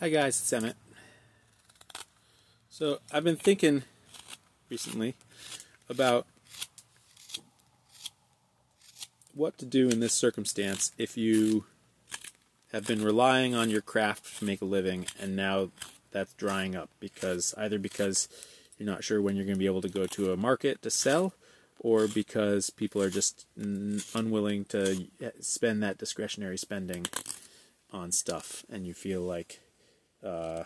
Hi guys, it's Emmett. So I've been thinking recently about what to do in this circumstance if you have been relying on your craft to make a living and now that's drying up because either because you're not sure when you're going to be able to go to a market to sell or because people are just unwilling to eh, spend that discretionary spending on stuff and you feel like uh,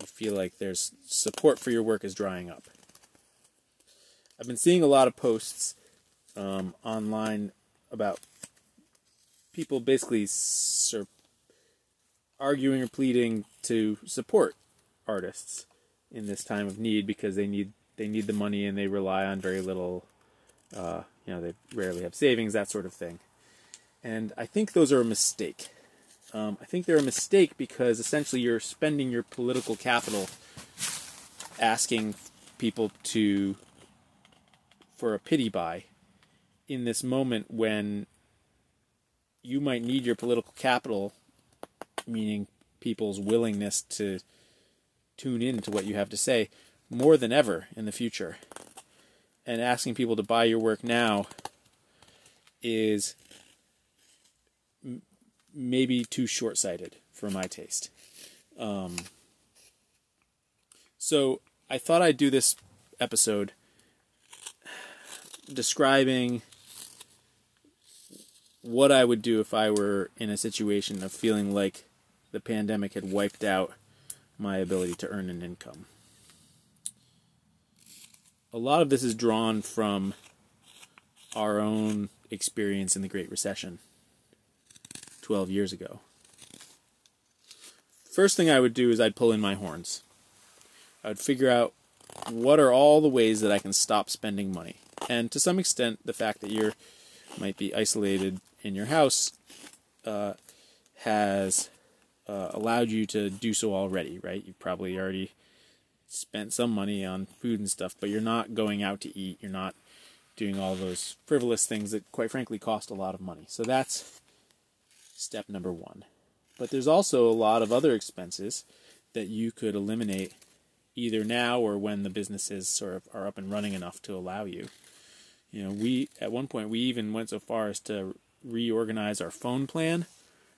you feel like there's support for your work is drying up. I've been seeing a lot of posts um, online about people basically sur- arguing or pleading to support artists in this time of need because they need they need the money and they rely on very little. Uh, you know, they rarely have savings, that sort of thing. And I think those are a mistake. Um, I think they're a mistake because essentially you're spending your political capital asking people to for a pity buy in this moment when you might need your political capital, meaning people's willingness to tune in to what you have to say more than ever in the future. And asking people to buy your work now is maybe too short sighted for my taste. Um, so I thought I'd do this episode describing what I would do if I were in a situation of feeling like the pandemic had wiped out my ability to earn an income. A lot of this is drawn from our own experience in the Great Recession. 12 years ago. First thing I would do is I'd pull in my horns. I would figure out what are all the ways that I can stop spending money. And to some extent, the fact that you might be isolated in your house uh, has uh, allowed you to do so already, right? You've probably already spent some money on food and stuff, but you're not going out to eat. You're not doing all those frivolous things that, quite frankly, cost a lot of money. So that's step number one. But there's also a lot of other expenses that you could eliminate either now or when the businesses sort of are up and running enough to allow you. You know, we at one point we even went so far as to reorganize our phone plan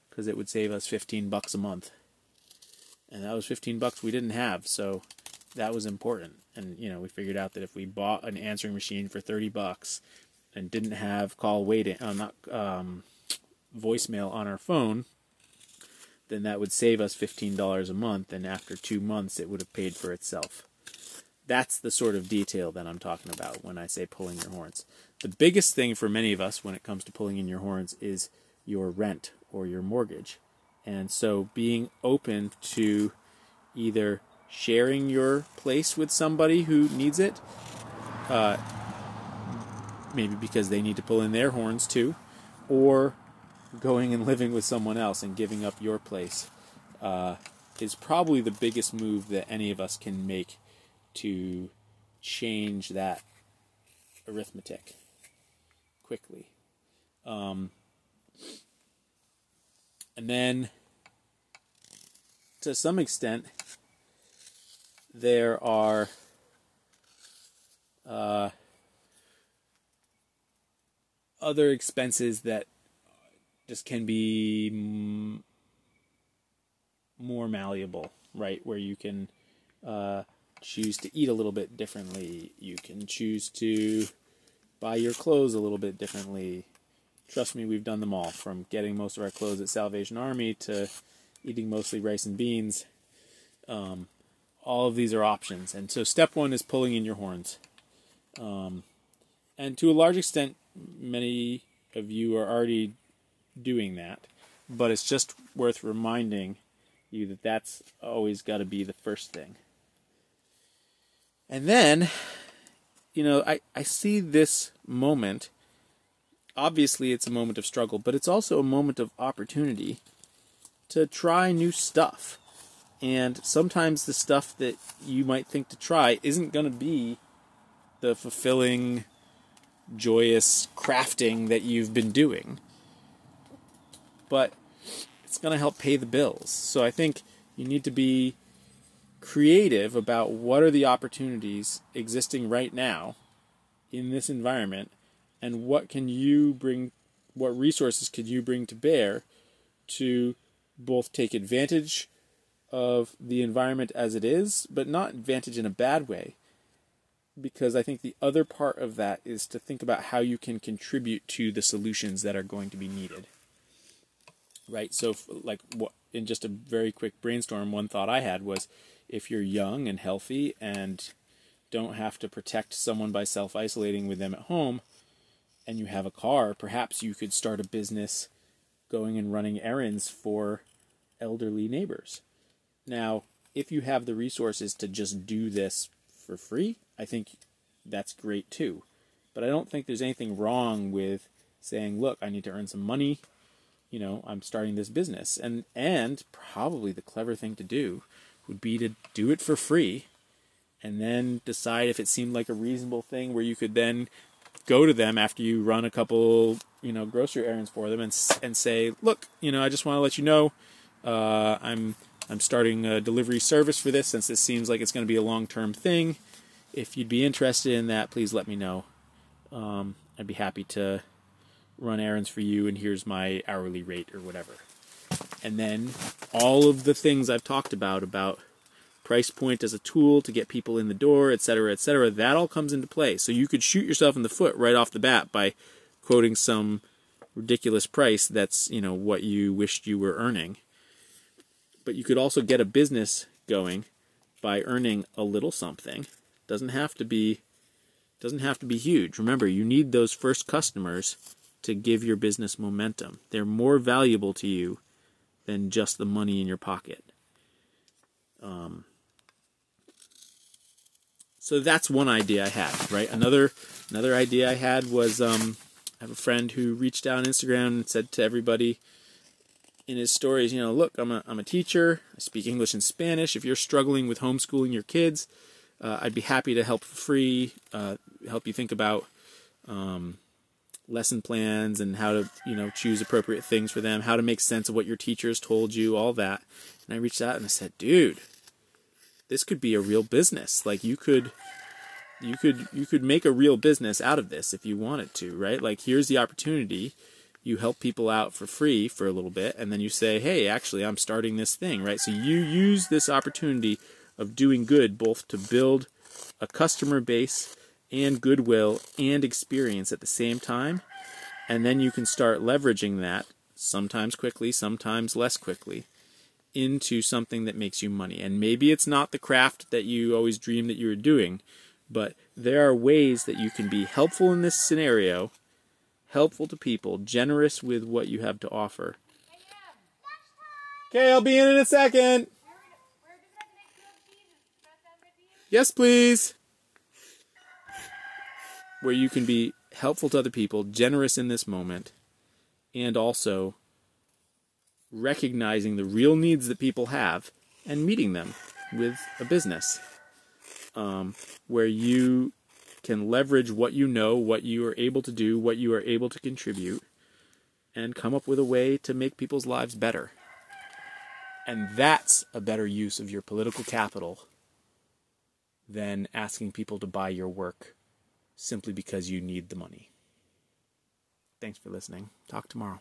because it would save us 15 bucks a month. And that was 15 bucks we didn't have, so that was important. And you know, we figured out that if we bought an answering machine for 30 bucks and didn't have call waiting, uh, not um, voicemail on our phone, then that would save us $15 a month, and after two months, it would have paid for itself. That's the sort of detail that I'm talking about when I say pulling your horns. The biggest thing for many of us when it comes to pulling in your horns is your rent or your mortgage. And so being open to either sharing your place with somebody who needs it, uh, maybe because they need to pull in their horns too, or going and living with someone else and giving up your place uh, is probably the biggest move that any of us can make to change that arithmetic quickly. Um, and then, to some extent, there are uh, other expenses that just can be m- more malleable, right? Where you can uh, choose to eat a little bit differently. You can choose to buy your clothes a little bit differently. Trust me, we've done them all from getting most of our clothes at Salvation Army to eating mostly rice and beans. Um, all of these are options. And so, step one is pulling in your horns. Um, and to a large extent, many of you are already doing that. But it's just worth reminding you that that's always got to be the first thing. And then, you know, I, I see this moment. Obviously, it's a moment of struggle, but it's also a moment of opportunity to try new stuff. And sometimes the stuff that you might think to try isn't going to be the fulfilling, joyous crafting that you've been doing. But it's going to help pay the bills. So I think you need to be creative about what are the opportunities existing right now in this environment and what can you bring what resources could you bring to bear to both take advantage of the environment as it is but not advantage in a bad way because I think the other part of that is to think about how you can contribute to the solutions that are going to be needed. Right? So, like, what, in just a very quick brainstorm, one thought I had was if you're young and healthy and don't have to protect someone by self isolating with them at home, and you have a car, perhaps you could start a business going and running errands for elderly neighbors. Now, if you have the resources to just do this for free, I think that's great too. But I don't think there's anything wrong with saying, look, I need to earn some money. You know, I'm starting this business. And and probably the clever thing to do would be to do it for free and then decide if it seemed like a reasonable thing where you could then go to them after you run a couple, you know, grocery errands for them and and say, "Look, you know, I just want to let you know uh, I'm I'm starting a delivery service for this since this seems like it's going to be a long term thing. If you'd be interested in that, please let me know. Um, I'd be happy to run errands for you, and here's my hourly rate or whatever. And then all of the things I've talked about about price point as a tool to get people in the door, etc., etc., that all comes into play. So you could shoot yourself in the foot right off the bat by quoting some ridiculous price that's, you know, what you wished you were earning but you could also get a business going by earning a little something. Doesn't have to be doesn't have to be huge. Remember, you need those first customers to give your business momentum. They're more valuable to you than just the money in your pocket. Um, so that's one idea I had, right? Another another idea I had was um, I have a friend who reached out on Instagram and said to everybody, in his stories, you know, look, I'm a, I'm a teacher. I speak English and Spanish. If you're struggling with homeschooling your kids, uh, I'd be happy to help free, uh, help you think about um, lesson plans and how to, you know, choose appropriate things for them, how to make sense of what your teachers told you, all that. And I reached out and I said, dude, this could be a real business. Like you could, you could, you could make a real business out of this if you wanted to, right? Like here's the opportunity you help people out for free for a little bit and then you say hey actually i'm starting this thing right so you use this opportunity of doing good both to build a customer base and goodwill and experience at the same time and then you can start leveraging that sometimes quickly sometimes less quickly into something that makes you money and maybe it's not the craft that you always dreamed that you were doing but there are ways that you can be helpful in this scenario helpful to people, generous with what you have to offer. Okay, I'll be in in a second. Yes, please. Where you can be helpful to other people, generous in this moment, and also recognizing the real needs that people have and meeting them with a business um, where you can leverage what you know, what you are able to do, what you are able to contribute, and come up with a way to make people's lives better. And that's a better use of your political capital than asking people to buy your work simply because you need the money. Thanks for listening. Talk tomorrow.